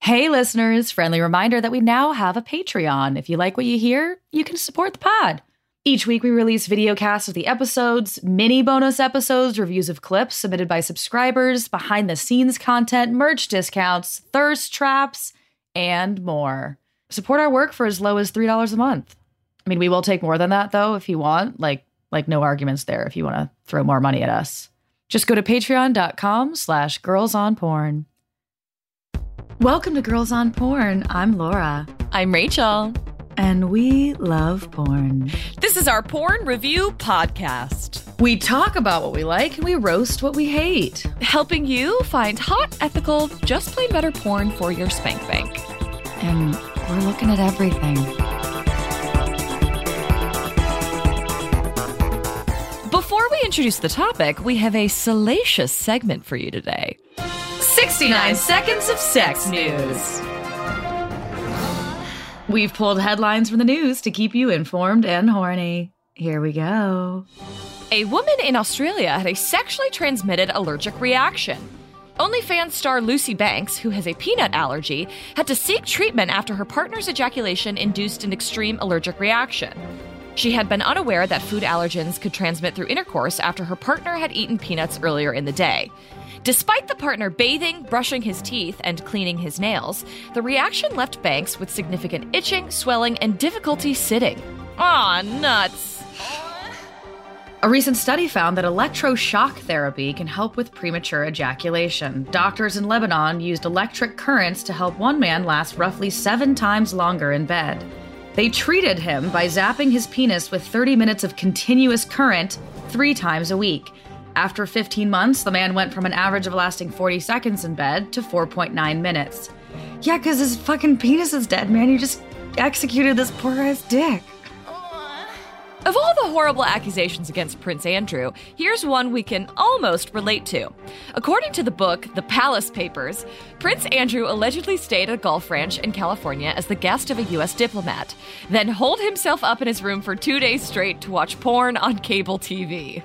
Hey, listeners, friendly reminder that we now have a Patreon. If you like what you hear, you can support the pod. Each week, we release video casts of the episodes, mini bonus episodes, reviews of clips submitted by subscribers, behind the scenes content, merch discounts, thirst traps, and more. Support our work for as low as $3 a month. I mean, we will take more than that though if you want. Like, like no arguments there if you want to throw more money at us. Just go to patreon.com slash girls on porn. Welcome to Girls on Porn. I'm Laura. I'm Rachel. And we love porn. This is our porn review podcast. We talk about what we like and we roast what we hate. Helping you find hot, ethical, just plain better porn for your spank bank. And we're looking at everything. Before we introduce the topic, we have a salacious segment for you today 69 Seconds of Sex News. We've pulled headlines from the news to keep you informed and horny. Here we go. A woman in Australia had a sexually transmitted allergic reaction. OnlyFans star Lucy Banks, who has a peanut allergy, had to seek treatment after her partner's ejaculation induced an extreme allergic reaction. She had been unaware that food allergens could transmit through intercourse after her partner had eaten peanuts earlier in the day. Despite the partner bathing, brushing his teeth, and cleaning his nails, the reaction left Banks with significant itching, swelling, and difficulty sitting. Aw, nuts. A recent study found that electroshock therapy can help with premature ejaculation. Doctors in Lebanon used electric currents to help one man last roughly seven times longer in bed. They treated him by zapping his penis with 30 minutes of continuous current three times a week. After 15 months, the man went from an average of lasting 40 seconds in bed to 4.9 minutes. Yeah, because his fucking penis is dead, man. You just executed this poor guy's dick. Of all the horrible accusations against Prince Andrew, here's one we can almost relate to. According to the book The Palace Papers, Prince Andrew allegedly stayed at a golf ranch in California as the guest of a U.S. diplomat, then holed himself up in his room for two days straight to watch porn on cable TV.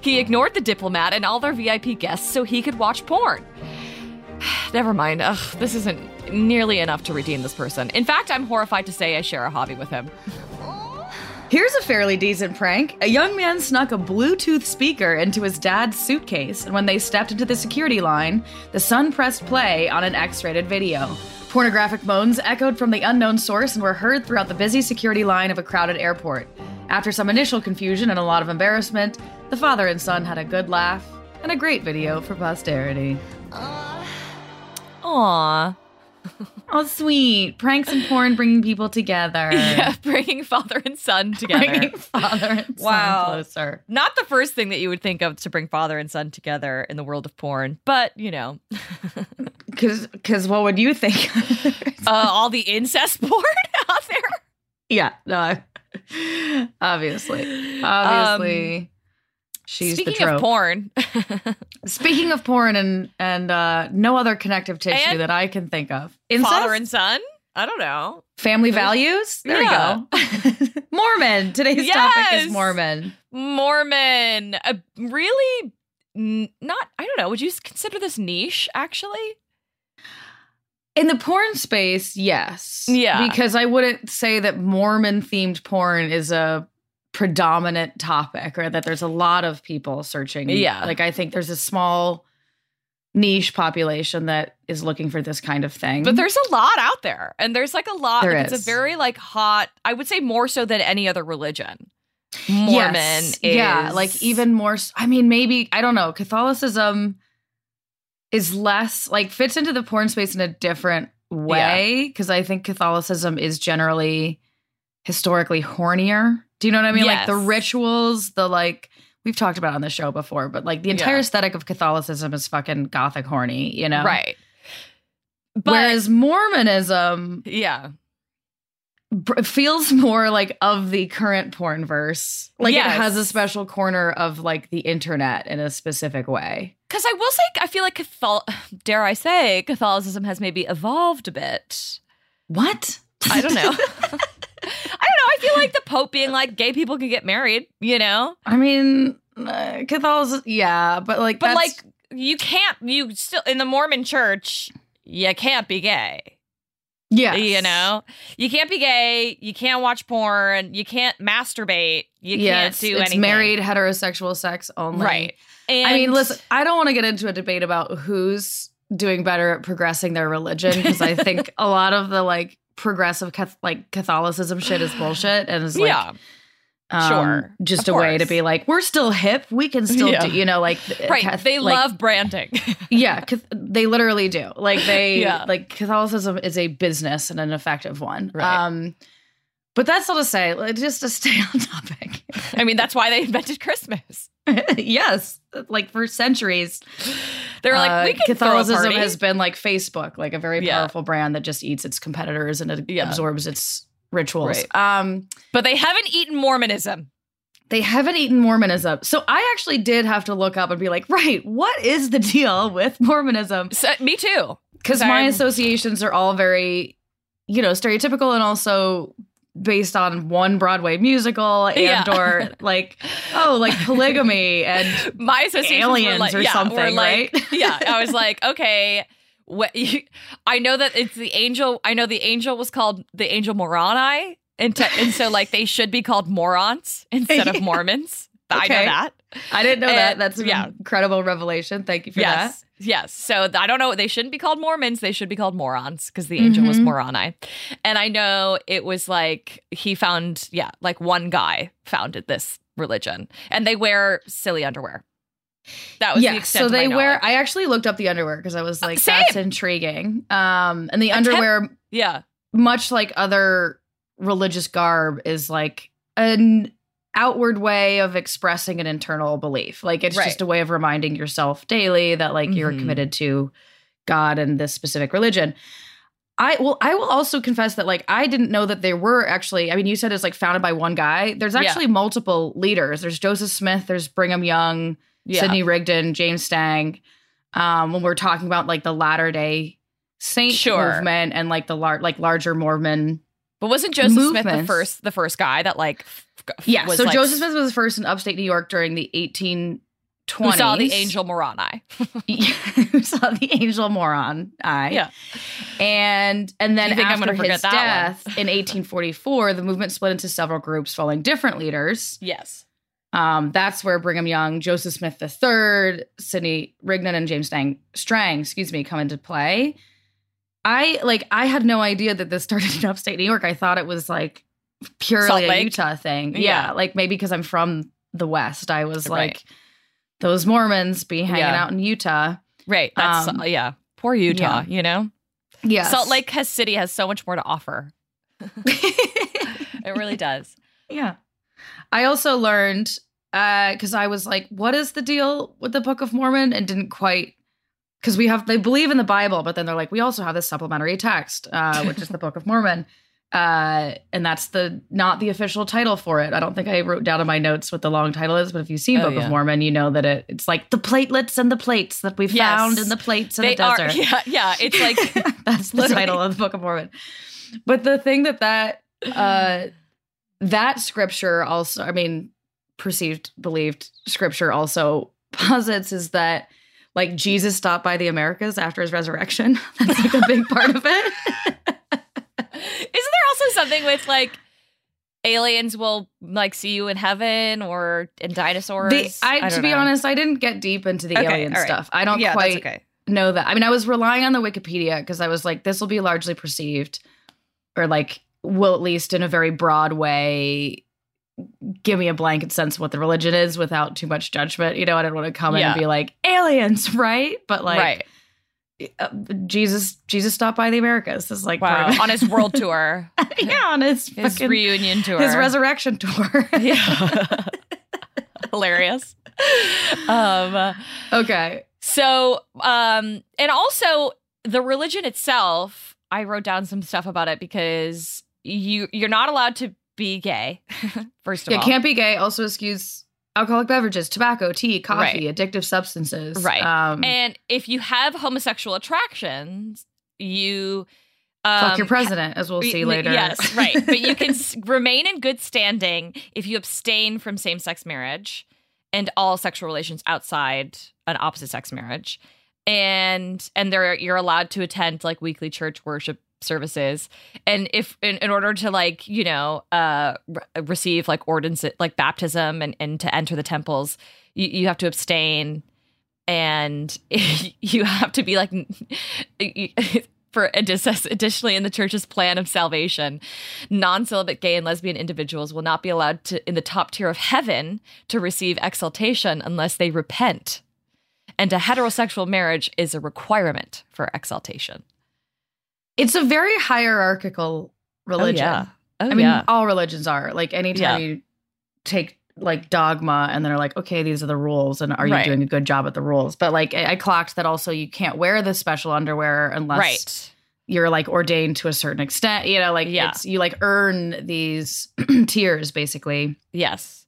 He ignored the diplomat and all their VIP guests so he could watch porn. Never mind. Ugh, this isn't nearly enough to redeem this person. In fact, I'm horrified to say I share a hobby with him. Here's a fairly decent prank. A young man snuck a Bluetooth speaker into his dad's suitcase, and when they stepped into the security line, the son pressed play on an X rated video. Pornographic moans echoed from the unknown source and were heard throughout the busy security line of a crowded airport. After some initial confusion and a lot of embarrassment, the father and son had a good laugh and a great video for posterity. Aww. Oh, sweet. Pranks and porn bringing people together. Yeah, bringing father and son together. Bringing father and Wow. son closer. Not the first thing that you would think of to bring father and son together in the world of porn, but you know, Because cause what would you think? uh, all the incest porn out there. yeah, no. I- Obviously. Obviously. She's Speaking the trope. of porn, Speaking of porn and and uh, no other connective tissue And- that I can think of. Incest? father and son. I don't know. family values. There Yeah. we go. Mormon. Today's topic is Mormon. Mormon, a really n- not. I don't know. Would you consider this niche? Actually, In the porn space, yes. Yeah. Because I wouldn't say that Mormon themed porn is a predominant topic or that there's a lot of people searching. Yeah. Like I think there's a small niche population that is looking for this kind of thing. but there's a lot out there, and there's like a lot. There like, It's a very like hot. I would say more so than any other religion. Mormon Yes. is yeah, like even more. I mean, maybe I don't know. Catholicism is less like fits into the porn space in a different way because I think Catholicism is generally historically hornier. Do you know what I mean? Like the rituals, the like we've talked about on the show before, but like the entire Yeah. aesthetic of Catholicism is fucking gothic horny, you know? Right. But Whereas Mormonism yeah. feels more like of the current porn verse. Like Yes. it has a special corner of like the internet in a specific way. Because I will say, I feel like Cathol- dare I say, Catholicism has maybe evolved a bit. What? I don't know. I don't know. I feel like the Pope being like, gay people can get married, you know? I mean, uh, Catholicism, yeah, but like, But like, you can't, you still, in the Mormon church, you can't be gay. yeah, You know? You can't be gay. You can't watch porn. You can't masturbate. You yeah, can't do it's anything. married heterosexual sex only. Right. And I mean, listen, I don't want to get into a debate about who's doing better at progressing their religion because I think a lot of the like progressive like Catholicism shit is bullshit and is like yeah. um, Sure, just a way to be like we're still hip we can still Yeah. do you know like Right. Cath- they like- love branding. yeah they literally do like they Yeah. like Catholicism is a business and an effective one Right. um but that's all to say just to stay on topic I mean, that's why they invented Christmas. yes like for centuries They're like, uh, we can Catholicism throw a party. has been like Facebook, like a very Yeah. powerful brand that just eats its competitors and it Yeah. absorbs its rituals. Right. Um, but they haven't eaten Mormonism. they haven't eaten Mormonism, so I actually did have to look up and be like, right, what is the deal with Mormonism? So, me too. Because my associations are all very, you know, stereotypical and also based on one Broadway musical and Yeah. or like oh like polygamy and My associations Aliens like, or yeah, something, like, right? yeah, I was like, okay. What, you, I know that it's the angel. I know the angel was called the angel Moroni, and te- and so like they should be called morons instead of. Mormons. I know that. I didn't know that. That's an yeah. incredible revelation. Thank you for that. Yes. So I don't know. They shouldn't be called Mormons. They should be called morons because the angel was Mhm. Moroni. And I know it was like he found, yeah, like one guy founded this religion and they wear silly underwear. That was the yeah, extent so they wear. I actually looked up the underwear because I was like, same. that's intriguing. Um, and the temp- underwear, yeah. much like other religious garb, is like an outward way of expressing an internal belief. Like it's Right. just a way of reminding yourself daily that like you're Mhm. committed to God and this specific religion. I will I will also confess that like I didn't know that there were actually I mean you said it's like founded by one guy. There's Yeah. actually multiple leaders. There's Joseph Smith, there's Brigham Young, Yeah. Sidney Rigdon, James Stang. Um, when we're talking about like the latter day saint Sure. movement and like the lar- like larger Mormon. But wasn't Joseph Smith the first the first guy that like Yeah, so like, Joseph Smith was first in upstate New York during the 1820s. who saw the angel Moroni. who saw the angel moron eye. Yeah. And and then after his death in 1844, the movement split into several groups following different leaders. yes. Um, that's where Brigham Young, Joseph Smith III, Sidney Rigdon, and James Stang, Strang, excuse me, come into play. I like I had no idea that this started in upstate New York. I thought it was like purely a Utah thing. Yeah. Yeah. like maybe because I'm from the West. I was Right. like those Mormons be hanging Yeah. out in Utah. Right. That's Um, yeah. Poor Utah, you know? Yeah. Salt Lake has City has so much more to offer. It really does. yeah. I also learned because I was like, what is the deal with the Book of Mormon? And didn't quite because we have they believe in the Bible, but then they're like, we also have this supplementary text, uh, which is the Book of Mormon. Uh, and that's the not the official title for it. I don't think I wrote down in my notes what the long title is, but if you've seen Oh, Book yeah. of Mormon, you know that it it's like the platelets and the plates that we Yes. found in the plates in they the are desert. yeah, yeah. It's like that's the title of the Book of Mormon. But the thing that that uh, that scripture also, I mean, perceived, believed scripture also posits is that like Jesus stopped by the Americas after his resurrection. That's like a big part of it. Also something with like aliens will like see you in heaven or in dinosaurs? They, I, to be know. honest, I didn't get deep into the Okay, alien right. stuff. I don't yeah, quite okay. know that. I mean, I was relying on the Wikipedia because I was like, this will be largely perceived, or like, will at least in a very broad way give me a blanket sense of what the religion is without too much judgment. You know, I didn't want to come in and be like aliens, right? But like, right. Uh, Jesus, Jesus stopped by the Americas. This is like Wow. On his world tour. yeah, on his, his fucking, reunion tour. his resurrection tour. Yeah. Hilarious. Um, okay. so, um, and also the religion itself, I wrote down some stuff about it because you you're not allowed to be gay. First of Yeah, all, can't be gay. Also excuse alcoholic beverages, tobacco, tea, coffee, Right. addictive substances. Right. Um, and if you have homosexual attractions, you um, fuck your president, as we'll see later. Yes, right. But you can remain in good standing if you abstain from same sex marriage and all sexual relations outside an opposite sex marriage. And and there you're allowed to attend like weekly church worship services. And if in, in order to like you know uh re- receive like ordinance like baptism and, and to enter the temples you, you have to abstain. And you have to be like for additionally in the church's plan of salvation non-celibate gay and lesbian individuals will not be allowed to in the top tier of heaven to receive exaltation unless they repent. And a heterosexual marriage is a requirement for exaltation It's a very hierarchical religion. oh, yeah oh I mean, yeah all religions are. Like anytime Yeah. you take like dogma and they're like, okay, these are the rules, and are you Right. doing a good job at the rules? But like, I I clocked that also you can't wear the special underwear unless right you're like ordained to a certain extent. You know, like Yeah. it's you like earn these tiers basically. yes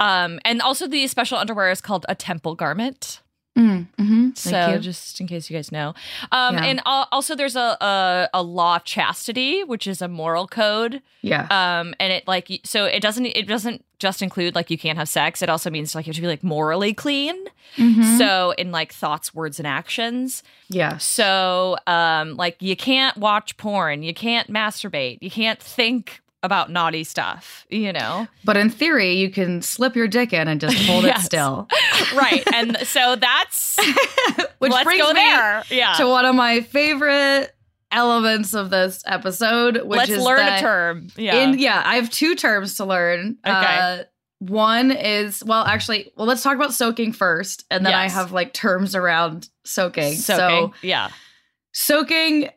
um and also the special underwear is called a temple garment Mm-hmm. So just in case you guys know, um, Yeah. and also there's a, a a law of chastity, which is a moral code. yeah, Um, and it like so it doesn't it doesn't just include like you can't have sex. It also means like you have to be like morally clean. Mhm. So in like thoughts, words, and actions. yeah. So um, like you can't watch porn, you can't masturbate, you can't think about naughty stuff. You know, But in theory, you can slip your dick in and just hold it still. right? and so that's Which let's brings go me there. Yeah. to one of my favorite elements of this episode, which Let's is learn that a term. Yeah. In yeah, I have two terms to learn. Okay. Uh, one is well, actually, well, let's talk about soaking first, and then I have like terms around soaking. So yeah. soaking,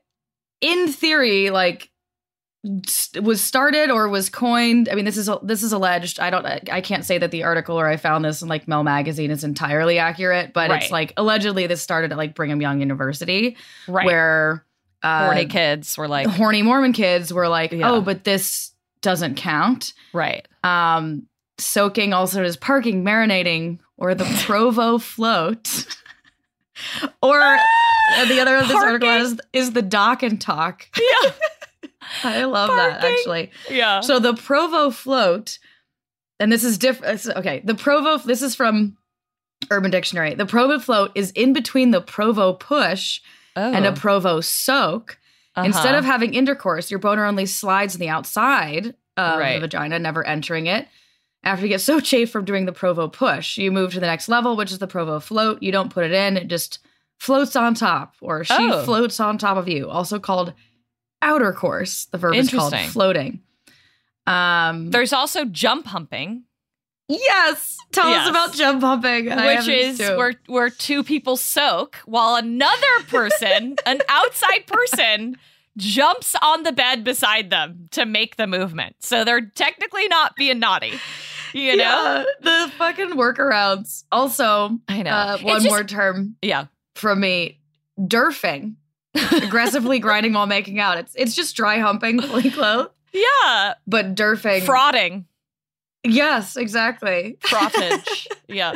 in theory, like was started or was coined. I mean, this is this is alleged. I don't. I, can't say that the article or I found this in like Mel magazine is entirely accurate, but Right. it's like allegedly this started at like Brigham Young University, Right. where uh, horny kids were like, horny Mormon kids were like, Yeah. oh, but this doesn't count. right. Um, soaking also is parking, marinating, or the Provo float. or uh, the other of this article is, is the dock and talk. Yeah. I love that actually. Yeah. So the Provo float, and this is different. Okay, the Provo. This is from Urban Dictionary. The Provo float is in between the Provo push oh. and a Provo soak. Uh-huh. Instead of having intercourse, your boner only slides on the outside of Right. the vagina, never entering it. After you get so chafed from doing the Provo push, you move to the next level, which is the Provo float. You don't put it in, it just floats on top, or she Oh. floats on top of you, also called outer course. The verb is called floating. Um, There's also jump humping, yes, tell Yes. us about jump humping, which is too. where where two people soak while another person, an outside person, jumps on the bed beside them to make the movement. So they're technically not being naughty. You know? Yeah, the fucking workarounds. Also, I know. uh, one just- more term Yeah. from me derfing aggressively grinding while making out it's it's just dry humping fully clothed Yeah. but derfing Frauding. yes exactly Frottage. yeah.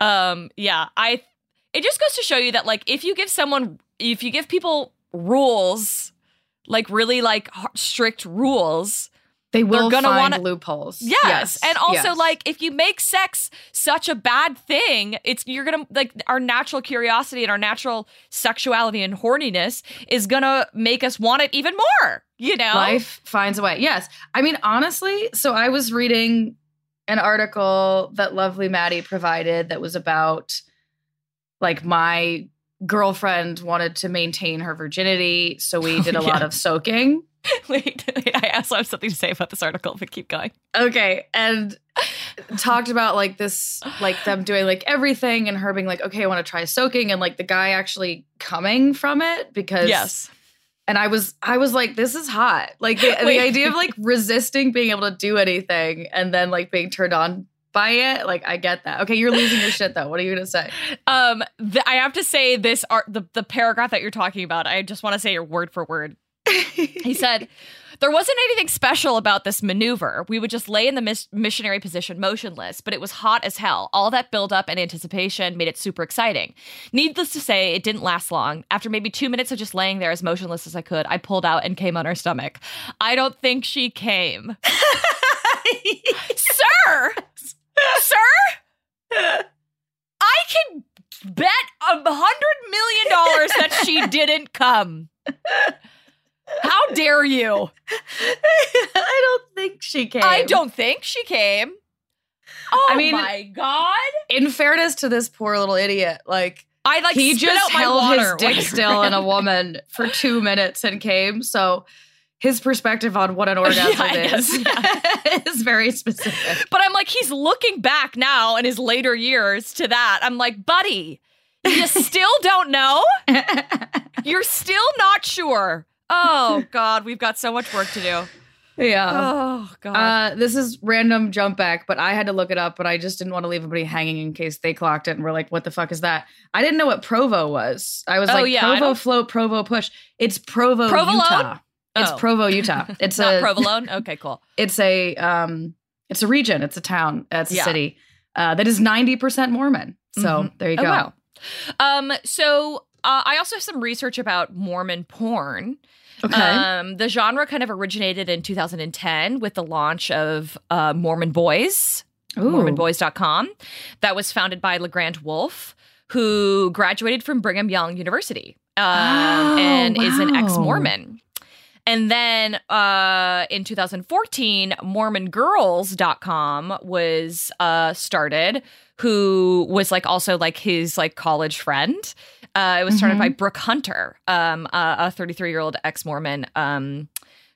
Um, yeah. I it just goes to show you that like if you give someone if you give people rules, like really like h- strict rules, they will gonna find wanna- loopholes Yes. And also yes. like if you make sex such a bad thing, it's you're going to like our natural curiosity and our natural sexuality and horniness is going to make us want it even more, you know? life finds a way yes i mean honestly so i was reading an article that lovely maddie provided that was about like my girlfriend wanted to maintain her virginity so we oh, did a lot of soaking wait, wait, I also have something to say about this article, but keep going. Okay, and talked about like this, like them doing like everything, and her being like, "Okay, I want to try soaking," and like the guy actually coming from it because Yes. and I was I was like, this is hot. Like the, the idea of like resisting being able to do anything and then like being turned on by it. Like I get that. Okay, you're losing your shit though. What are you gonna say? Um, I have to say this art the the paragraph that you're talking about. I just want to say your word for word. He said, There wasn't anything special about this maneuver. We would just lay in the mis- missionary position motionless, but it was hot as hell. All that buildup and anticipation made it super exciting. Needless to say, it didn't last long. After maybe two minutes of just laying there as motionless as I could, I pulled out and came on her stomach. I don't think she came. Sir! Sir? I can bet a hundred million dollars that she didn't come. How dare you? I don't think she came. I don't think she came. Oh I mean- my god! In fairness to this poor little idiot, like I like he just held his dick still in a woman for two minutes and came. So his perspective on what an orgasm I is is very specific. But I'm like, he's looking back now in his later years to that. I'm like, buddy, you still don't know? You're still not sure. Oh God, we've got so much work to do. yeah. Oh God. Uh, this is random jump back, but I had to look it up, but I just didn't want to leave anybody hanging in case they clocked it and were like, what the fuck is that? I didn't know what Provo was. I was Oh, like, yeah, Provo float, Provo push. It's Provo, Provolone? Utah. It's Oh. Provo, Utah. It's not a provolone. Okay, cool. it's a um it's a region, it's a town, it's a Yeah. city uh, that is 90% Mormon. So Mhm. there you Oh, go. wow. Um, so uh, I also have some research about Mormon porn. Okay. Um, the genre kind of originated in 2010 with the launch of uh, Mormon Boys, Ooh. MormonBoys.com, that was founded by LeGrand Wolf, who graduated from Brigham Young University um, Oh, and is an ex Mormon. And then uh, in 2014, MormonGirls.com was uh, started, who was like also like his like college friend. Uh, it was started by Brooke Hunter, um, a 33 year old ex Mormon um,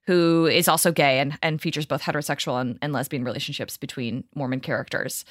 who is also gay and, and features both heterosexual and, and lesbian relationships between Mormon characters.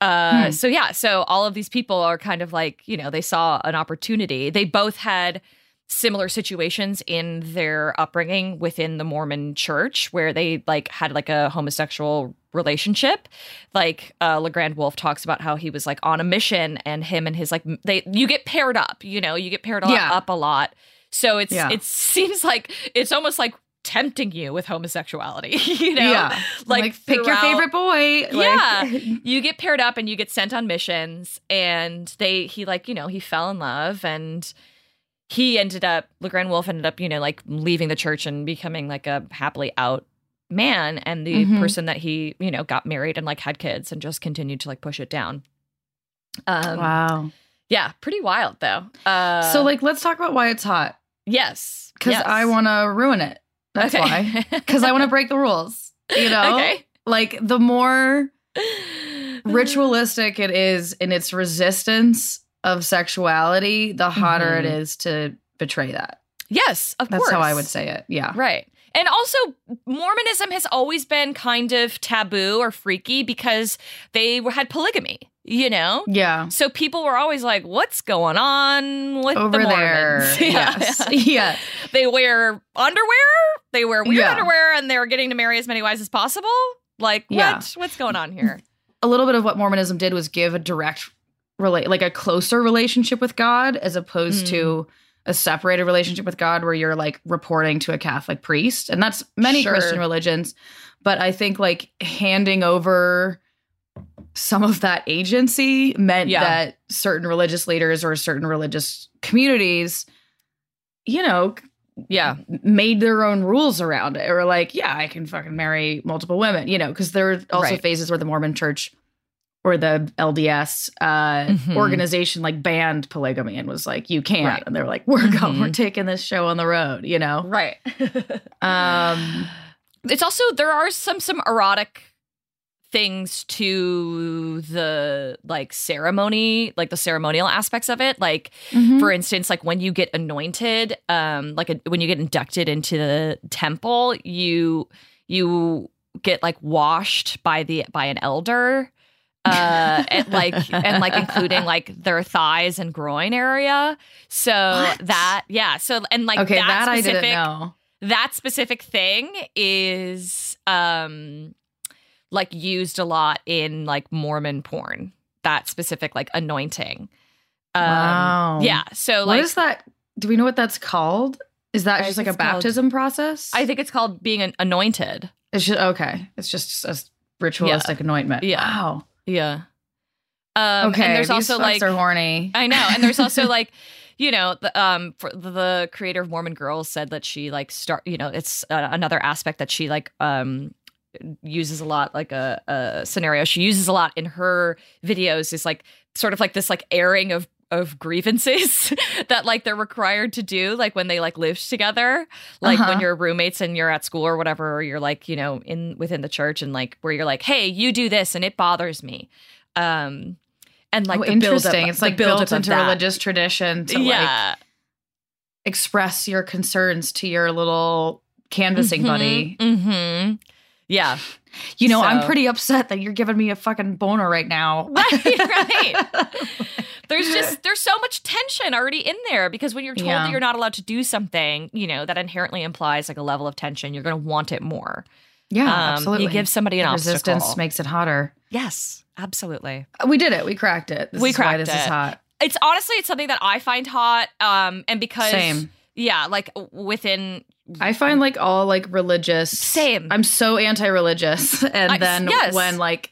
Uh, Hmm. So, yeah, so all of these people are kind of like, you know, they saw an opportunity. They both had similar situations in their upbringing within the Mormon church where they like had like a homosexual relationship. Like uh Legrand Wolf talks about how he was like on a mission and him and his like they you get paired up, you know, you get paired up, Yeah. up a lot. So it's Yeah. it seems like it's almost like tempting you with homosexuality, you know? yeah. Like, pick your favorite boy. Like- Yeah. you get paired up and you get sent on missions and they he like you know he fell in love and he ended up legrand wolf ended up you know like leaving the church and becoming like a happily out man and the Mhm. person that he you know got married and like had kids and just continued to like push it down um wow. yeah pretty wild though uh so like let's talk about why it's hot. yes Because yes. I want to ruin it. That's why. Because I want to break the rules. You know? okay Like the more ritualistic it is in its resistance of sexuality, the hotter it Mhm. is to betray that. yes of That's course That's how I would say it. Yeah. Right. And also, Mormonism has always been kind of taboo or freaky because they had polygamy, you know? Yeah. So people were always like, what's going on with the Over there. Mormons? Yeah. Yes. yeah. They wear underwear, they wear weird Yeah. underwear, and they're getting to marry as many wives as possible. Like, what? Yeah. What's going on here? A little bit of what Mormonism did was give a direct relate like a closer relationship with God as opposed Mm. to a separated relationship with God where you're like reporting to a Catholic priest. And that's many Sure. Christian religions. But I think like handing over some of that agency meant Yeah. that certain religious leaders or certain religious communities, you know, Yeah. made their own rules around it or like yeah i can fucking marry multiple women you know because there are also Right. phases where the mormon church or the lds uh Mhm. organization like banned polygamy and was like you can't Right. and they're like we're going Mhm. we're taking this show on the road you know Right. um it's also there are some some erotic things to the like ceremony like the ceremonial aspects of it like mhm. for instance like when you get anointed um like a, when you get inducted into the temple you you get like washed by the by an elder uh and like and like including like their thighs and groin area so What? that yeah so and like okay, that, that, I specific didn't know. that specific thing is um like used a lot in like mormon porn that specific like anointing um Wow. yeah so what like is that? Do we know what that's called? Is that I just like a it's called- baptism process? i think it's called being an anointed it's just okay. It's just a ritualistic anointment. Yeah. Wow. Yeah um okay. and there's these also like are horny. I know, and there's also like, you know, the um, for the creator of Mormon Girls said that she like start, you know, it's uh, another aspect that she like um uses a lot, like a, a scenario she uses a lot in her videos is like sort of like this like airing of of grievances that like they're required to do like when they like live together like Uh-huh. when you're roommates and you're at school or whatever or you're like you know in within the church and like where you're like hey you do this and it bothers me um and like oh, interesting. it's like built into religious tradition to like express your concerns to your little canvassing buddy. mm-hmm. Yeah. You know, I'm pretty upset that you're giving me a fucking boner right now. Right, right. There's just there's so much tension already in there because when you're told Yeah. that you're not allowed to do something, you know, that inherently implies like a level of tension. You're going to want it more. yeah, Um, absolutely. You give somebody an resistance obstacle. makes it hotter. yes, absolutely. We did it. We cracked it. This We is why cracked this is hot. It's honestly it's something that I find hot um and because Same. Yeah, like within I find like all like religious. Same. I'm so anti-religious, and I- then yes. when like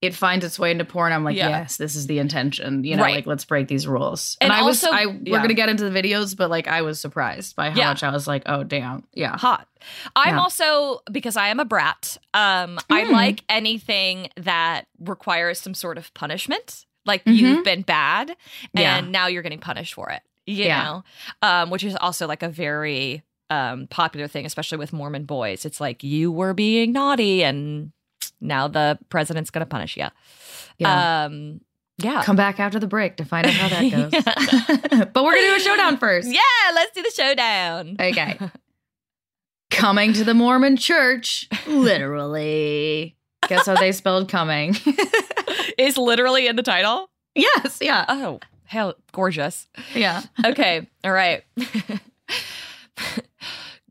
it finds its way into porn, I'm like, Yeah. yes, this is the intention. You know, Right. like let's break these rules. And And, I was, I yeah. we're gonna get into the videos, but like I was surprised by how Yeah. much I was like, oh damn, yeah, hot. I'm also because I am a brat. Um, I Mm. like anything that requires some sort of punishment. Like Mhm. you've been bad, and now you're getting punished for it. You Yeah. know, um, which is also like a very um, popular thing, especially with Mormon boys. It's like you were being naughty, and now the president's going to punish you. yeah. Um, yeah. Come back after the break to find out how that goes. but we're gonna do a showdown first. yeah, let's do the showdown. Okay. Coming to the Mormon church, literally. Guess how they spelled coming? is literally in the title. yes, yeah, Oh, hell, gorgeous. yeah. Okay, all right.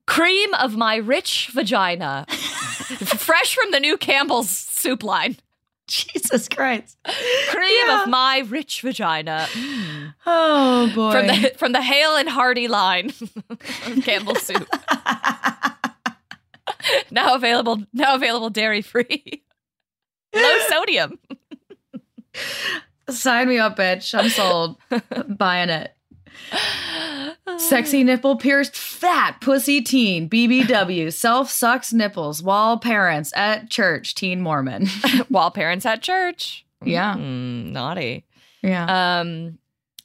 Cream of my rich vagina. Fresh from the new Campbell's soup line. Jesus Christ. Cream Yeah. of my rich vagina. Mm. Oh boy. From the from the Hale and Hardy line of Campbell's soup. now available now available dairy free. Low sodium. Sign me up, bitch. I'm sold. Buying it. Sexy nipple pierced fat pussy teen BBW self sucks nipples while parents at church teen Mormon. While parents at church. Yeah. Mm, naughty. yeah. Um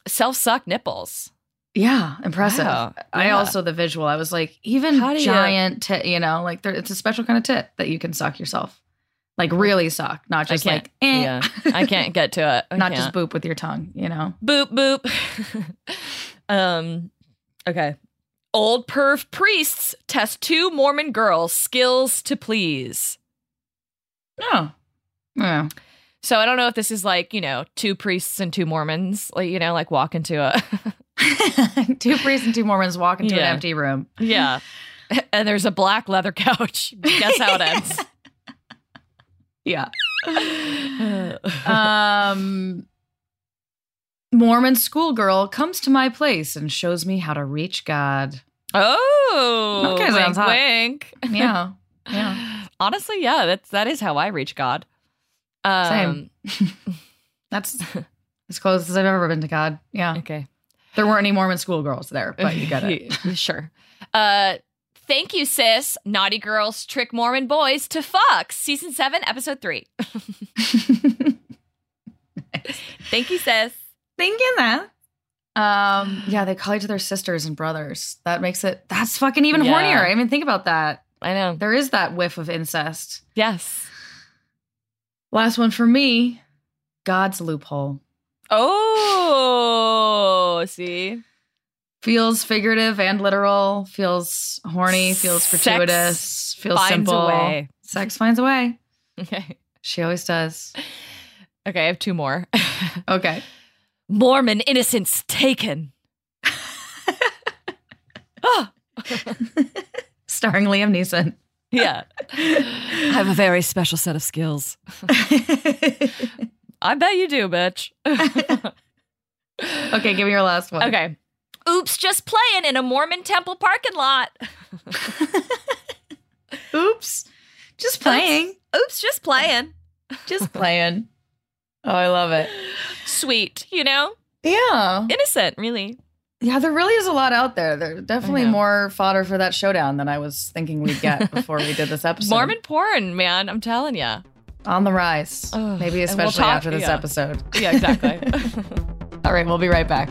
self suck nipples. Yeah, impressive. Wow. I also the visual. I was like, even do you- giant tit, you know, like there, it's a special kind of tit that you can suck yourself, like really suck, not just like, eh. Yeah, I can't get to it. I not can't. just boop with your tongue, you know. boop boop. um, okay. Old perv priests test two Mormon girls' skills to please. Oh, yeah. So I don't know if this is like you know two priests and two Mormons, like you know, like walk into a two priests and two Mormons walk into Yeah. an empty room. yeah, and there's a black leather couch. Guess how it ends. Yeah. um, Mormon schoolgirl comes to my place and shows me how to reach God. oh, Okay, wink, sounds hot. wink. Yeah. Yeah. Honestly, yeah, that's that is how I reach God. Um, That's as close as I've ever been to God. Yeah. Okay. There weren't any Mormon schoolgirls there, but you get it. sure. Uh, thank you, sis. Naughty girls trick Mormon boys to fuck. Season seven, episode three. Thank you, sis. Thinking that. Um, yeah, they call each other sisters and brothers. That makes it that's fucking even Yeah. hornier. I didn't think about that. I know. There is that whiff of incest. Yes. Last one for me. God's loophole. Oh, see. Feels figurative and literal, feels horny, feels Sex gratuitous, feels finds simple. a way. Sex finds a way. Okay. She always does. Okay, I have two more. Okay. Mormon innocence taken. oh, Starring Liam Neeson. yeah. I have a very special set of skills. I bet you do, bitch. okay, give me your last one. okay. Oops, just playing in a Mormon temple parking lot. Oops. Just playing. Oops, just playing. Just playing. Oh, I love it. Sweet, you know? Yeah. Innocent, really. Yeah, there really is a lot out there. There's definitely more fodder for that showdown than I was thinking we'd get before we did this episode. Mormon porn, man. I'm telling you. on the rise. Ugh, Maybe and we'll especially talk- after this yeah. episode. Yeah, exactly. All right, we'll be right back.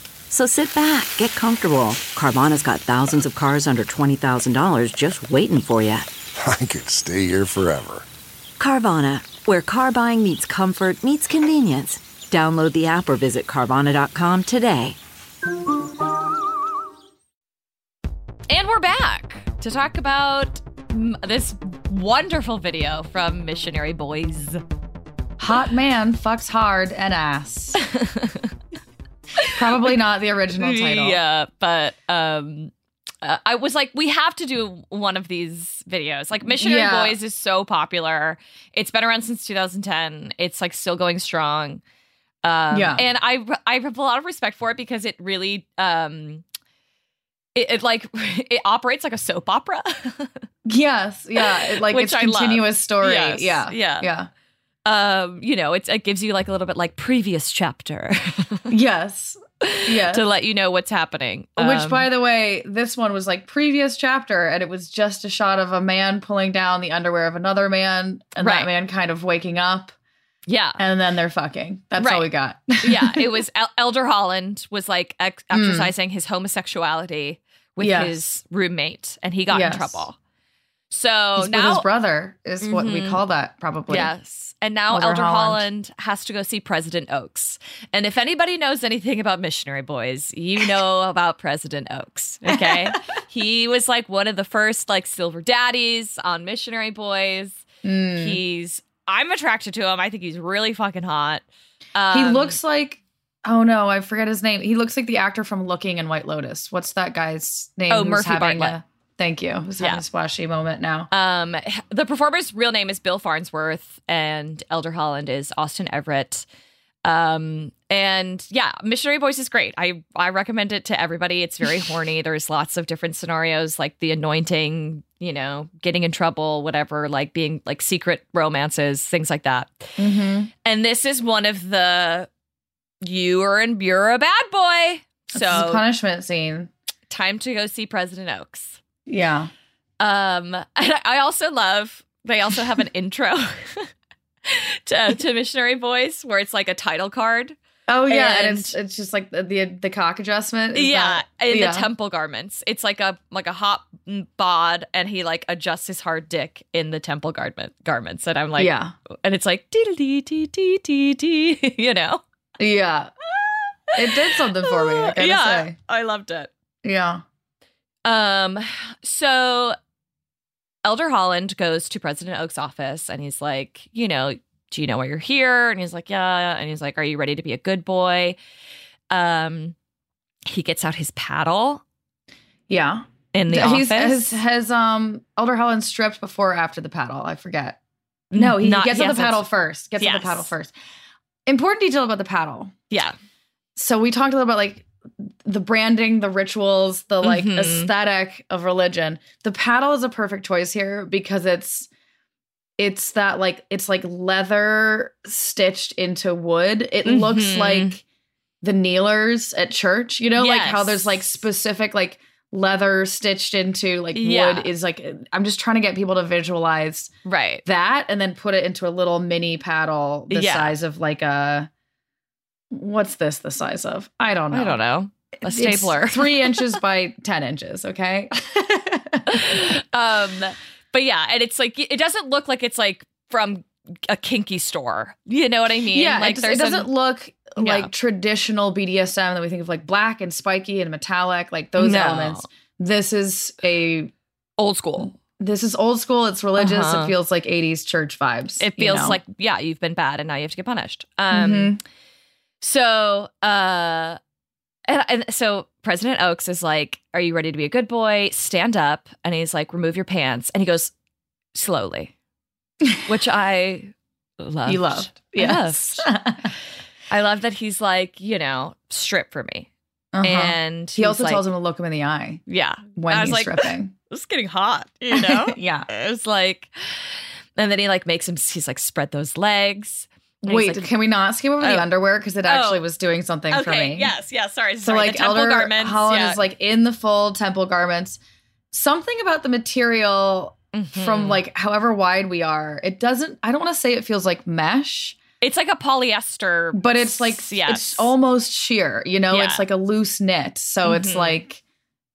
So sit back, get comfortable. Carvana's got thousands of cars under $20,000 just waiting for you. I could stay here forever. Carvana, where car buying meets comfort, meets convenience. Download the app or visit Carvana.com today. And we're back to talk about this wonderful video from Missionary Boys. Hot man fucks hard and ass. Probably not the original title. Yeah, but um uh, I was like, we have to do one of these videos. Like, Missionary Yeah. Boys is so popular. It's been around since 2010. It's like still going strong. Um, Yeah. and I I have a lot of respect for it because it really um it, it like it operates like a soap opera. Yes. Yeah. It, like Which it's I love. continuous story. Yes, Yeah. yeah. Yeah. Um, you know, it's it gives you like a little bit like previous chapter Yes. Yes. to let you know what's happening. Which, Um, by the way, this one was like previous chapter, and it was just a shot of a man pulling down the underwear of another man, and Right. that man kind of waking up, yeah, and then they're fucking. That's Right. all we got. yeah, it was El- Elder Holland was like ex- exercising his homosexuality with Mm. Yes. his roommate, and he got Yes. in trouble. So He's with now, his brother is what we Mhm. call that probably. yes, and now Elder Elder, Holland. Holland. has to go see President Oaks. And if anybody knows anything about Missionary Boys, you know about President Oaks. Okay, he was like one of the first like silver daddies on Missionary Boys. Mm. He's I'm attracted to him. I think he's really fucking hot. he Um, looks like. Oh no, I forget his name. He looks like the actor from Looking and White Lotus. What's that guy's name? Oh, Murray Bartlett. A, thank you. Who's Yeah. having a splashy moment now? Um, the performer's real name is Bill Farnsworth, and Elder Holland is Austin Everett. Um, and yeah, Missionary Boys is great. I I recommend it to everybody. It's very horny. There's lots of different scenarios, like the anointing, you know, getting in trouble, whatever, like being like secret romances, things like that. Mm-hmm. And this is one of the you are in you're a bad boy. This is a So punishment scene. time to go see President Oaks. Yeah. Um, and I also love they also have an intro to, to Missionary Boys where it's like a title card. Oh yeah, and, And- it's it's just like the the, cock adjustment. is yeah, that- in yeah. the temple garments. It's like a like a hot bod, and he like adjusts his hard dick in the temple garment garments, and I'm like, yeah, and it's like dee dee dee dee dee dee, you know. yeah. It did something for me. I yeah, say. I loved it. Yeah. Um, so Elder Holland goes to President Oak's office and he's like, you know, do you know why you're here? And he's like, yeah. And he's like, are you ready to be a good boy? Um, he gets out his paddle Yeah. in the He's, office. has has um Elder Holland stripped before or after the paddle? I forget. No, he Not- gets on the paddle first. Gets on the paddle first. Important detail about the paddle. Yeah. So we talked a little about like the branding, the rituals, the like Mhm. aesthetic of religion. The paddle is a perfect choice here because it's it's that like it's like leather stitched into wood. It looks Mhm. like the kneelers at church, you know, like how there's like specific like leather stitched into like Yeah. wood is like I'm just trying to get people to visualize Right. that and then put it into a little mini paddle the Yeah. size of like a what's this the size of? I don't know. I don't know. A It's stapler. three inches by ten inches. Okay. um, but yeah, and it's like it doesn't look like it's like from a kinky store. You know what I mean? yeah, like it, just- it doesn't look like traditional BDSM that we think of like black and spiky and metallic, like those No. elements. This is a old school. this is old school. It's religious. Uh-huh. It feels like '80s church vibes. It you feels know? like yeah, you've been bad and now you have to get punished. Um Mhm. So uh and, and so President Oaks is like, "Are you ready to be a good boy? Stand up." And he's like, "Remove your pants." And he goes slowly, which I loved. you loved. I Yes. loved. I love that he's like, you know, strip for me. Uh-huh. And he also like, tells him to look him in the eye yeah, when I was he's like, stripping. It's getting hot, you know. yeah. It was like, and then he like makes him. He's like spread those legs. And Wait, like- can we not skip over the Oh. underwear because it actually Oh. was doing something for okay, me? yes, yes. Sorry, So sorry. like the temple Elder garments. Holland yeah. is like in the full temple garments. Something about the material from Mhm. like however wide we are, it doesn't. I don't want to say it feels like mesh, it's like a polyester, but it's like yes. it's almost sheer. You know, Yeah. it's like a loose knit. So it's Mhm. like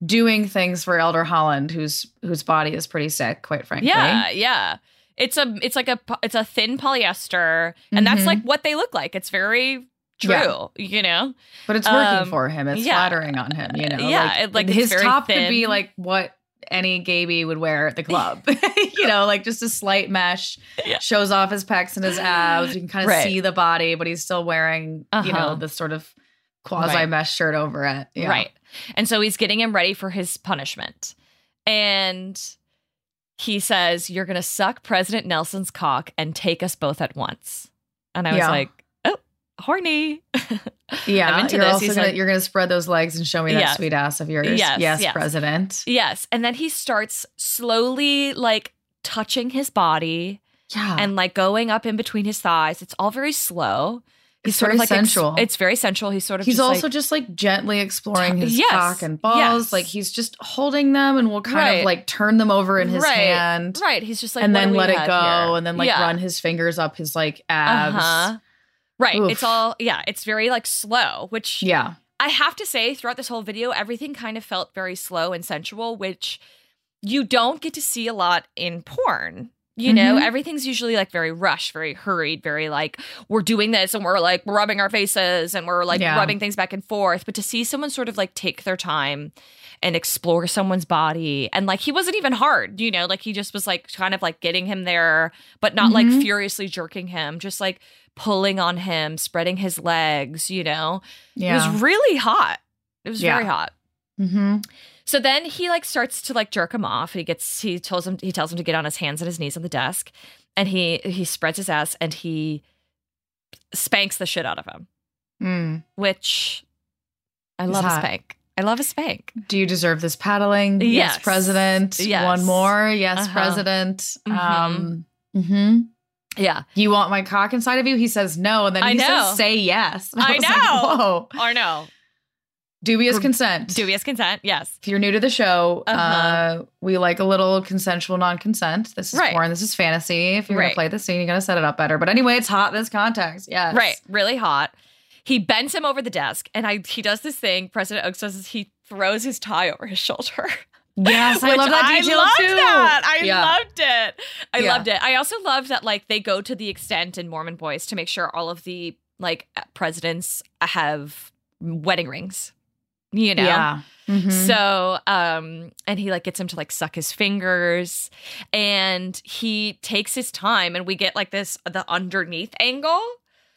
doing things for Elder Holland, whose whose body is pretty sick, quite frankly. Yeah, yeah. It's a it's like a it's a thin polyester, and that's Mhm. like what they look like. It's very true, Yeah. you know. but it's working Um, for him. It's yeah. flattering on him. You know, Yeah, like, it- like, his top could be like what any gay would wear at the club. you know, like just a slight mesh Yeah. shows off his pecs and his abs. You can kind of Right. see the body, but he's still wearing you Uh-huh. know the sort of quasi Right. mesh shirt over it. Yeah. Right. And so he's getting him ready for his punishment. And he says, You're going to suck President Nelson's cock and take us both at once. And I was Yeah. like, Oh, horny. Yeah, I'm into you're this. also He's gonna, like- you're gonna spread those legs and show me that Yes. sweet ass of yours. Yes, yes, yes. President. yes. And then he starts slowly like touching his body Yeah, and like going up in between his thighs. It's all very slow. It's sort very of like ex- sensual. it's very sensual. He's sort of he's just also like, just like gently exploring his Yes, cock and balls. yes. Like he's just holding them and will kind Right. of like turn them over in his right, hand. Right. He's just like, and then let it go here? and then like Yeah. run his fingers up his like abs. Uh-huh. Right. Oof. It's all yeah, it's very like slow, which Yeah. I have to say throughout this whole video everything kind of felt very slow and sensual, which you don't get to see a lot in porn. You know, Mhm. everything's usually like very rushed, very hurried, very like we're doing this and we're like rubbing our faces and we're like Yeah. rubbing things back and forth. But to see someone sort of like take their time and explore someone's body and like he wasn't even hard, you know, like he just was like kind of like getting him there, but not like Mhm. furiously jerking him, just like pulling on him, spreading his legs, you know. Yeah. It was really hot. It was Yeah. very hot. mm-hmm. So then he like starts to like jerk him off. He gets he tells him he tells him to get on his hands and his knees on the desk, and he he spreads his ass and he spanks the shit out of him, Mm. which I love a spank. I love a spank. Do you deserve this paddling? Yes. President. Yes. One more. Yes, Uh-huh. President. Mhm. Um, mhm. Yeah. You want my cock inside of you? He says no, and then I he know. says say yes. And I was like, know. Whoa. Or no. Dubious consent. Dubious consent. Yes. if you're new to the show, uh Uh-huh. we like a little consensual non-consent. This is Right. porn. This is fantasy. If you're Right. gonna play this scene, you gotta set it up better. But anyway, it's hot in this context. Yes. Right. Really hot. He bends him over the desk and I he does this thing. President Oaks does this. He throws his tie over his shoulder. Yes, I love that detail I loved too. that. I Yeah. loved it. I Yeah. loved it. I also loved that like they go to the extent in Mormon Boys to make sure all of the like presidents have wedding rings. You know. Yeah. Mhm. So, um, and he like gets him to like suck his fingers, and he takes his time, and we get like this the underneath angle,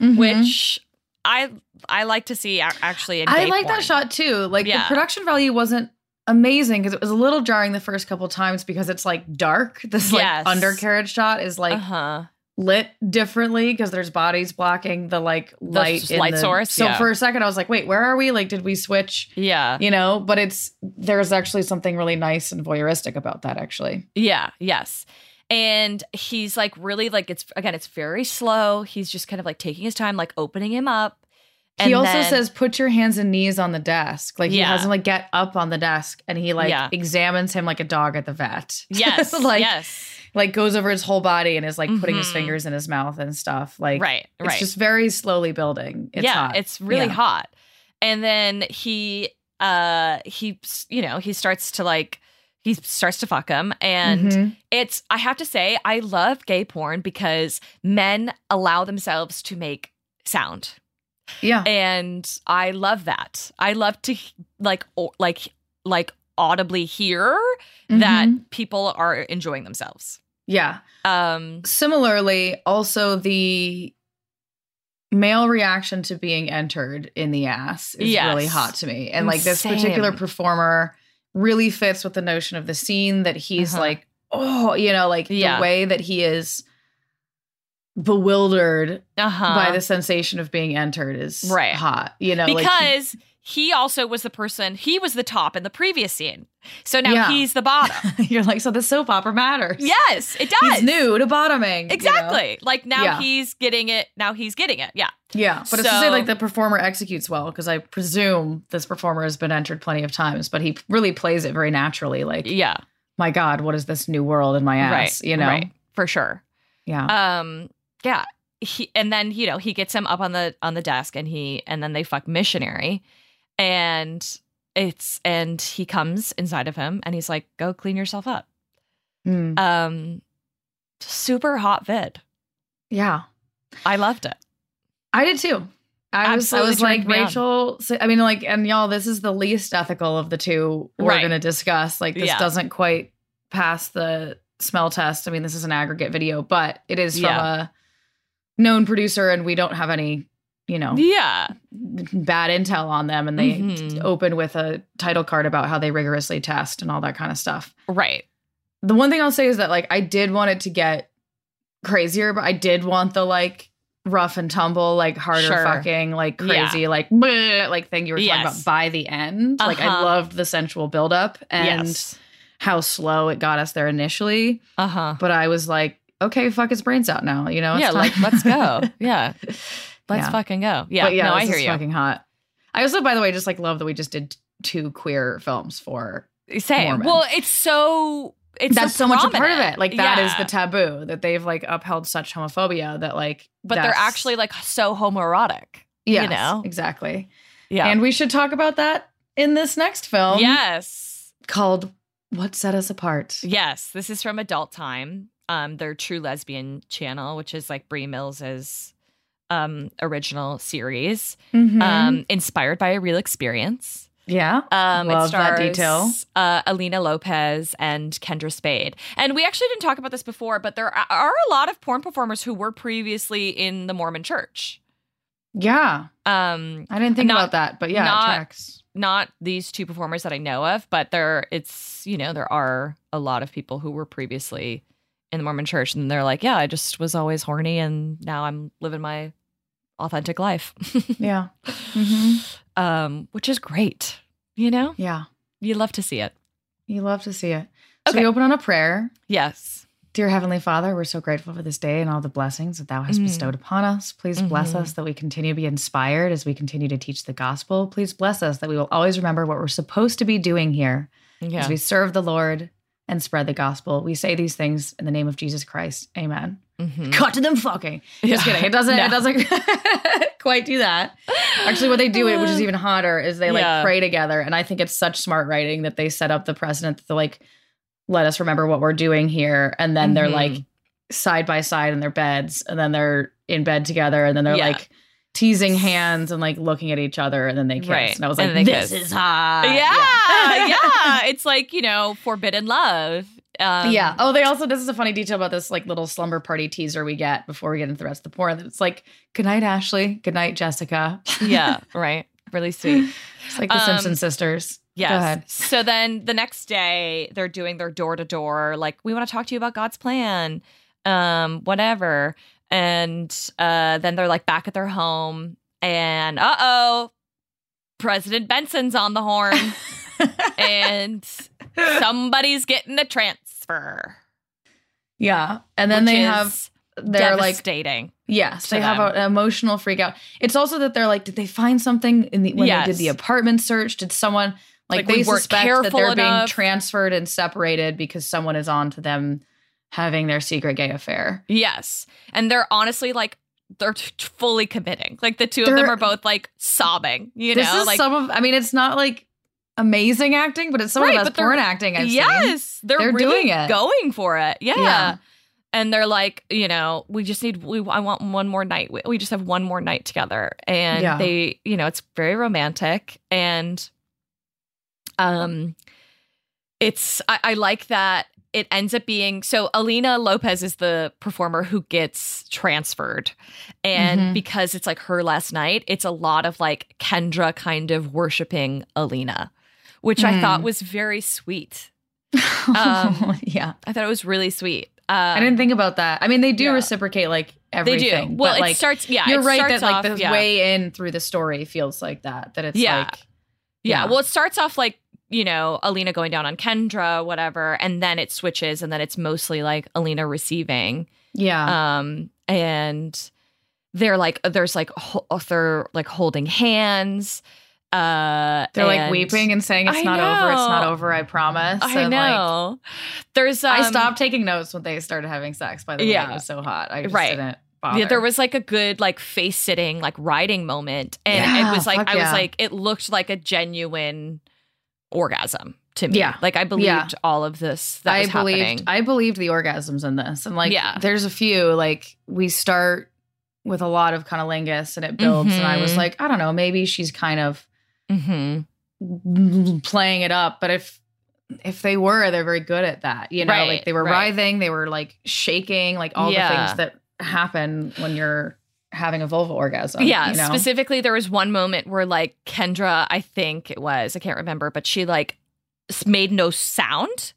Mhm. which I I like to see actually. In I like that shot too. Like Yeah. the production value wasn't amazing because it was a little jarring the first couple times because it's like dark. This like Yes. undercarriage shot is like uh huh. Lit differently because there's bodies blocking the like light in light the- source, So yeah. for a second I was like, wait, where are we? Like, did we switch? Yeah. You know, but it's there's actually something really nice and voyeuristic about that actually. Yeah, yes. And he's like really like it's again, it's very slow. He's just kind of like taking his time, like opening him up. he also then- says, "Put your hands and knees on the desk." Like he Yeah. has him like get up on the desk, and he like Yeah. examines him like a dog at the vet. Yes. like yes. Like goes over his whole body and is like putting his Mhm. fingers in his mouth and stuff. Like Right. it's Right. just very slowly building. It's yeah, hot. it's really Yeah. hot. And then he uh he you know, he starts to like he starts to fuck him and Mhm. it's I have to say I love gay porn because men allow themselves to make sound. yeah, And I love that. I love to like o- like like audibly hear that Mhm. people are enjoying themselves. yeah. Um Similarly, also the male reaction to being entered in the ass is Yes. really hot to me. And like this Same. particular performer really fits with the notion of the scene that he's Uh-huh. like, oh, you know, like Yeah. the way that he is bewildered uh-huh. by the sensation of being entered is Right. hot. You know, like he- because he also was the person he was the top in the previous scene so now Yeah. he's the bottom you're like, so the soap opera matters. yes it does He's new to bottoming. you know? exactly like now Yeah. he's getting it now he's getting it yeah Yeah, but it's to say like the performer executes well because I presume this performer has been entered plenty of times, but he really plays it very naturally. Like, yeah my God, what is this new world in my ass? right you know? right for sure Yeah. um yeah he and then you know he gets him up on the on the desk and he and then they fuck missionary and it's and he comes inside of him and he's like go clean yourself up Hmm. um super hot vid yeah. i loved it I did too. I was, I was like turned me on. Rachel. I mean, like, and y'all, this is the least ethical of the two we're Right. going to discuss. Like, this Yeah. doesn't quite pass the smell test. I mean, this is an aggregate video, but it is from Yeah. a known producer, and we don't have any, you know, yeah bad intel on them and they Mhm. open with a title card about how they rigorously test and all that kind of stuff. right The one thing I'll say is that like I did want it to get crazier, but I did want the like rough and tumble, like harder Sure. fucking, like Yeah. crazy, like bleh, like thing you were talking Yes. about by the end. Like I Uh-huh. loved the sensual buildup and yes how slow it got us there initially. uh-huh But I was like, okay, fuck his brains out now. You know, it's yeah time. like let's go yeah let's Yeah. fucking go yeah, But yeah, no i hear is you Fucking hot. I also, by the way, just like love that we just did two queer films for. same Mormon. well it's so it's that's so, much a part of it. Like that is Yeah. the taboo that they've like upheld such homophobia that like. but they're actually like so homoerotic Yeah. you know exactly. yeah And we should talk about that in this next film. yes called "What Set Us Apart." yes this is from adult time um their true lesbian channel which is like Bree Mills's um original series Mhm. um inspired by a real experience yeah, Um, Love it that stars detail. Uh, Alina Lopez and Kendra Spade. And we actually didn't talk about this before, but there are a lot of porn performers who were previously in the Mormon Church. yeah. Um, I didn't think Not- about that, but yeah, not- not these two performers that I know of, but there it's you know there are a lot of people who were previously in the Mormon Church, and they're like, yeah, I just was always horny, and now I'm living my authentic life, Yeah, hmm um, which is great. You know, yeah. you love to see it. You love to see it. So Okay. we open on a prayer. Yes. Dear Heavenly Father, we're so grateful for this day and all the blessings that Thou hast Mm. bestowed upon us. Please bless Mhm. us that we continue to be inspired as we continue to teach the gospel. Please bless us that we will always remember what we're supposed to be doing here Yeah. as we serve the Lord and spread the gospel. We say these things in the name of Jesus Christ. Amen. Mhm. Cut to them fucking. Just kidding. It doesn't. No. It doesn't quite do that. Actually, what they do, which is even hotter, is they like Yeah. pray together, and I think it's such smart writing that they set up the precedent that they're like, let us remember what we're doing here, and then they're Mhm. like side by side in their beds, and then they're in bed together, and then they're Yeah. like teasing hands and like looking at each other, and then they kiss. Right. And I was like, this kiss. is hot. yeah, yeah. It's like you know, forbidden love. Um, yeah. Oh, they also this is a funny detail about this like little slumber party teaser we get before we get into the rest of the porn. It's like, good night, Ashley. Good night, Jessica. yeah. Right. Really sweet. It's like the Um, Simpson sisters. Yes. Go ahead. So then the next day they're doing their door to door, like, we want to talk to you about God's plan, um, whatever. And uh, then they're like back at their home, and uh oh, President Benson's on the horn, and somebody's getting a transfer. Yeah. And then they have they're like devastating. yes, they have an emotional freak out. It's also that they're like, did they find something in the when Yes. they did the apartment search? Did someone like, Like, they we suspect that they're being transferred and separated because someone is on to them having their secret gay affair. Yes. And they're honestly like, they're t- fully committing. Like the two of them They're- are both like sobbing, you this know? is like, some of I mean, it's not like amazing acting, but it's some Right, of the best porn acting I've seen. yes, they're, They're really doing it. going for it. Yeah. Yeah. And they're like, you know, we just need, we, I want one more night. We, we just have one more night together. And Yeah. they, you know, it's very romantic. And, um, it's, I, I like that it ends up being, so Alina Lopez is the performer who gets transferred. And Mhm. because it's like her last night, it's a lot of like Kendra kind of worshiping Alina, which I Mm. thought was very sweet. Um, yeah. I thought it was really sweet. Um, I didn't think about that. I mean, they do yeah. reciprocate like they everything. do. Well, it like, starts. Yeah, you're it right that like the yeah. way in through the story feels like that. That it's Yeah. like Yeah. Yeah. Well, it starts off like you know Alina going down on Kendra, whatever, and then it switches, and then it's mostly like Alina receiving. yeah, Um, and they're like, there's like, ho- they're like holding hands. Uh, they're like weeping and saying it's I not over. It's not over. I promise. I And, like, know. there's. Um, I stopped taking notes when they started having sex. By the way, Yeah. it was so hot. I just Right. didn't. Bother. Yeah, there was like a good like face sitting like riding moment, and Yeah, it was like I was like it looked like a genuine orgasm to me. Yeah. like I believed Yeah. all of this that I was believed. happening. I believed the orgasms in this, and like, Yeah. there's a few. Like, we start with a lot of cunnilingus, and it builds. And I was Mhm. like, I don't know, maybe she's kind of hmm playing it up but if if they were they're very good at that you know Right, like they were right. writhing they were like shaking like all Yeah. the things that happen when you're having a vulva orgasm Yeah, you know? specifically, there was one moment where like Kendra, I think it was, I can't remember, but she like made no sound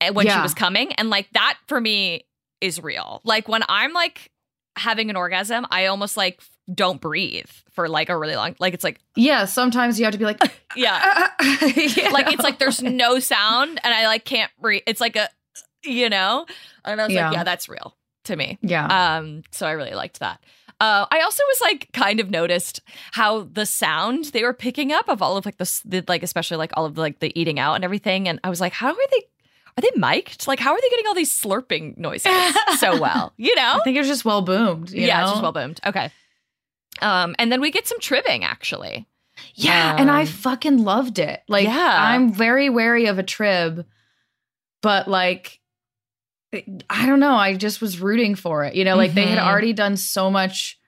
eh, when she was coming, and like that for me is real. Like when I'm like having an orgasm, I almost like don't breathe for like a really long. Like it's like yeah sometimes you have to be like yeah, like it's like there's no sound, and I like can't breathe. It's like a you know, and I was Yeah. like, yeah, that's real to me. yeah Um, so I really liked that. Uh, I also was like kind of noticed how the sound they were picking up of all of like the, the like especially like all of the, like the eating out and everything, and I was like, how are they? Are they mic'd? Like, how are they getting all these slurping noises so well? You know? i think it was just well boomed you yeah, know? it's just well boomed. Okay. Um, and then we get some tribbing actually. yeah and i Um, fucking loved it like Yeah. i'm very wary of a trib but like i don't know i just was rooting for it you know like they had Mhm. already done so much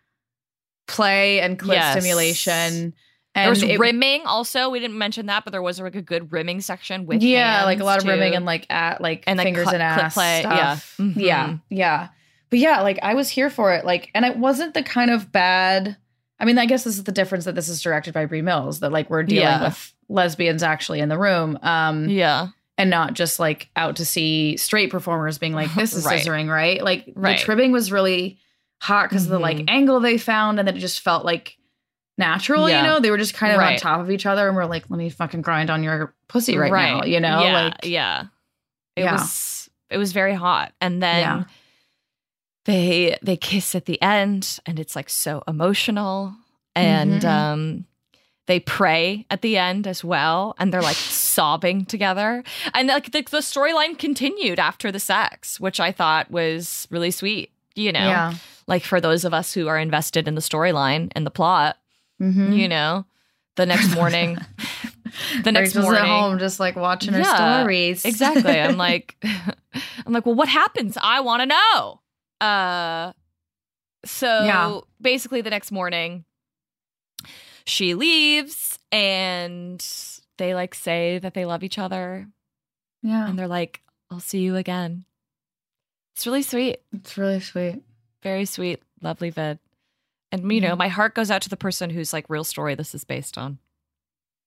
play and clit Yes. stimulation and There was it- rimming also. We didn't mention that, but there was like a good rimming section with yeah like a lot of rimming and like at like And, like, fingers cl- and ass play, stuff. yeah. Mhm. yeah yeah but yeah like i was here for it like and it wasn't the kind of bad i mean i guess this is the difference that this is directed by Bree Mills that like we're dealing Yeah. with lesbians actually in the room um yeah. and not just like out to see straight performers being like this is Right. scissoring right like Right. the tribbing was really hot because of the like Mhm. angle they found and then it just felt like natural Yeah. you know they were just kind of on top of each other and we're like let me fucking grind on your pussy right, now you know yeah, like yeah it Yeah. was It was very hot. And then. They they kiss at the end and it's like so emotional and Mhm. um they pray at the end as well and they're like sobbing together and like the, the storyline continued after the sex which i thought was really sweet you know Yeah. like for those of us who are invested in the storyline and the plot Mm-hmm. you know the next morning the next Rachel's morning at home just like watching her Yeah, stories. exactly i'm like i'm like well what happens i want to know uh so Yeah. basically the next morning she leaves and they like say that they love each other yeah. and they're like i'll see you again it's really sweet It's really sweet. very sweet lovely vid and you know my heart goes out to the person whose like real story this is based on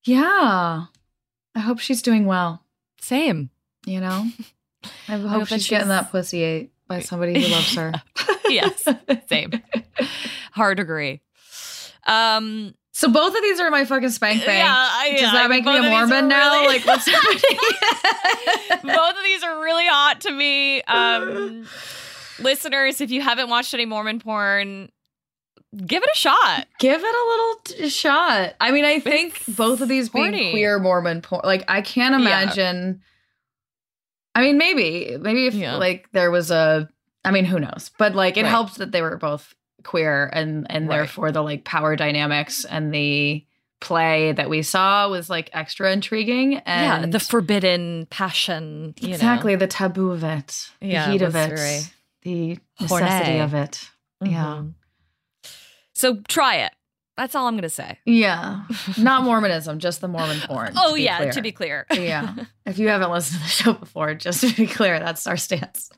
Yeah. I hope she's doing well. same You know? I hope, hope that she's getting that pussy ate by somebody who loves her. yes same hard agree um So both of these are my fucking spank bank. Yeah, I- Does that make me a of these are Mormon now? really- Like what's happening? both of these are really hot to me. Um, listeners, if you haven't watched any Mormon porn, give it a shot. Give it a little t- shot. I mean, I think It's both of these being queer Mormon porn. Like, I can't Yeah. I mean, maybe, maybe if Yeah. like there was a. I mean, who knows? But like, it Right. helped that they were both queer, and and Right. therefore the like power dynamics and the play that we saw was like extra intriguing. And yeah, the forbidden passion. You exactly the taboo of it, Yeah, the heat it of it, very the necessity of it. Know? Yeah. Mm-hmm. So try it. That's all I'm going to say. Yeah, not Mormonism, just the Mormon porn. Oh, to yeah, clear. to be clear. yeah. If you haven't listened to the show before, just to be clear, that's our stance.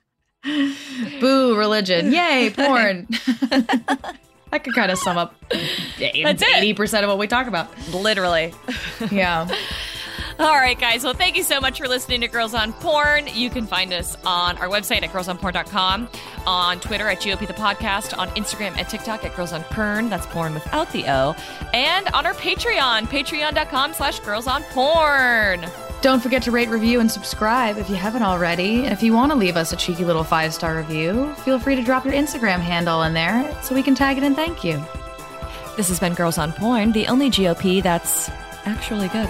Boo, religion. Yay, porn. that could kind of sum up That's it. 80% of what we talk about. Literally. Yeah. All right, guys. Well, thank you so much for listening to Girls on Porn. You can find us on our website at girlsonporn.com, on Twitter at GOP the Podcast, on Instagram and TikTok at Girls on Porn. That's porn without the O. And on our Patreon, patreon.com slash girls on porn. Don't forget to rate, review, and subscribe if you haven't already. And if you want to leave us a cheeky little five star review, feel free to drop your Instagram handle in there so we can tag it and thank you. This has been Girls on Porn, the only GOP that's actually good.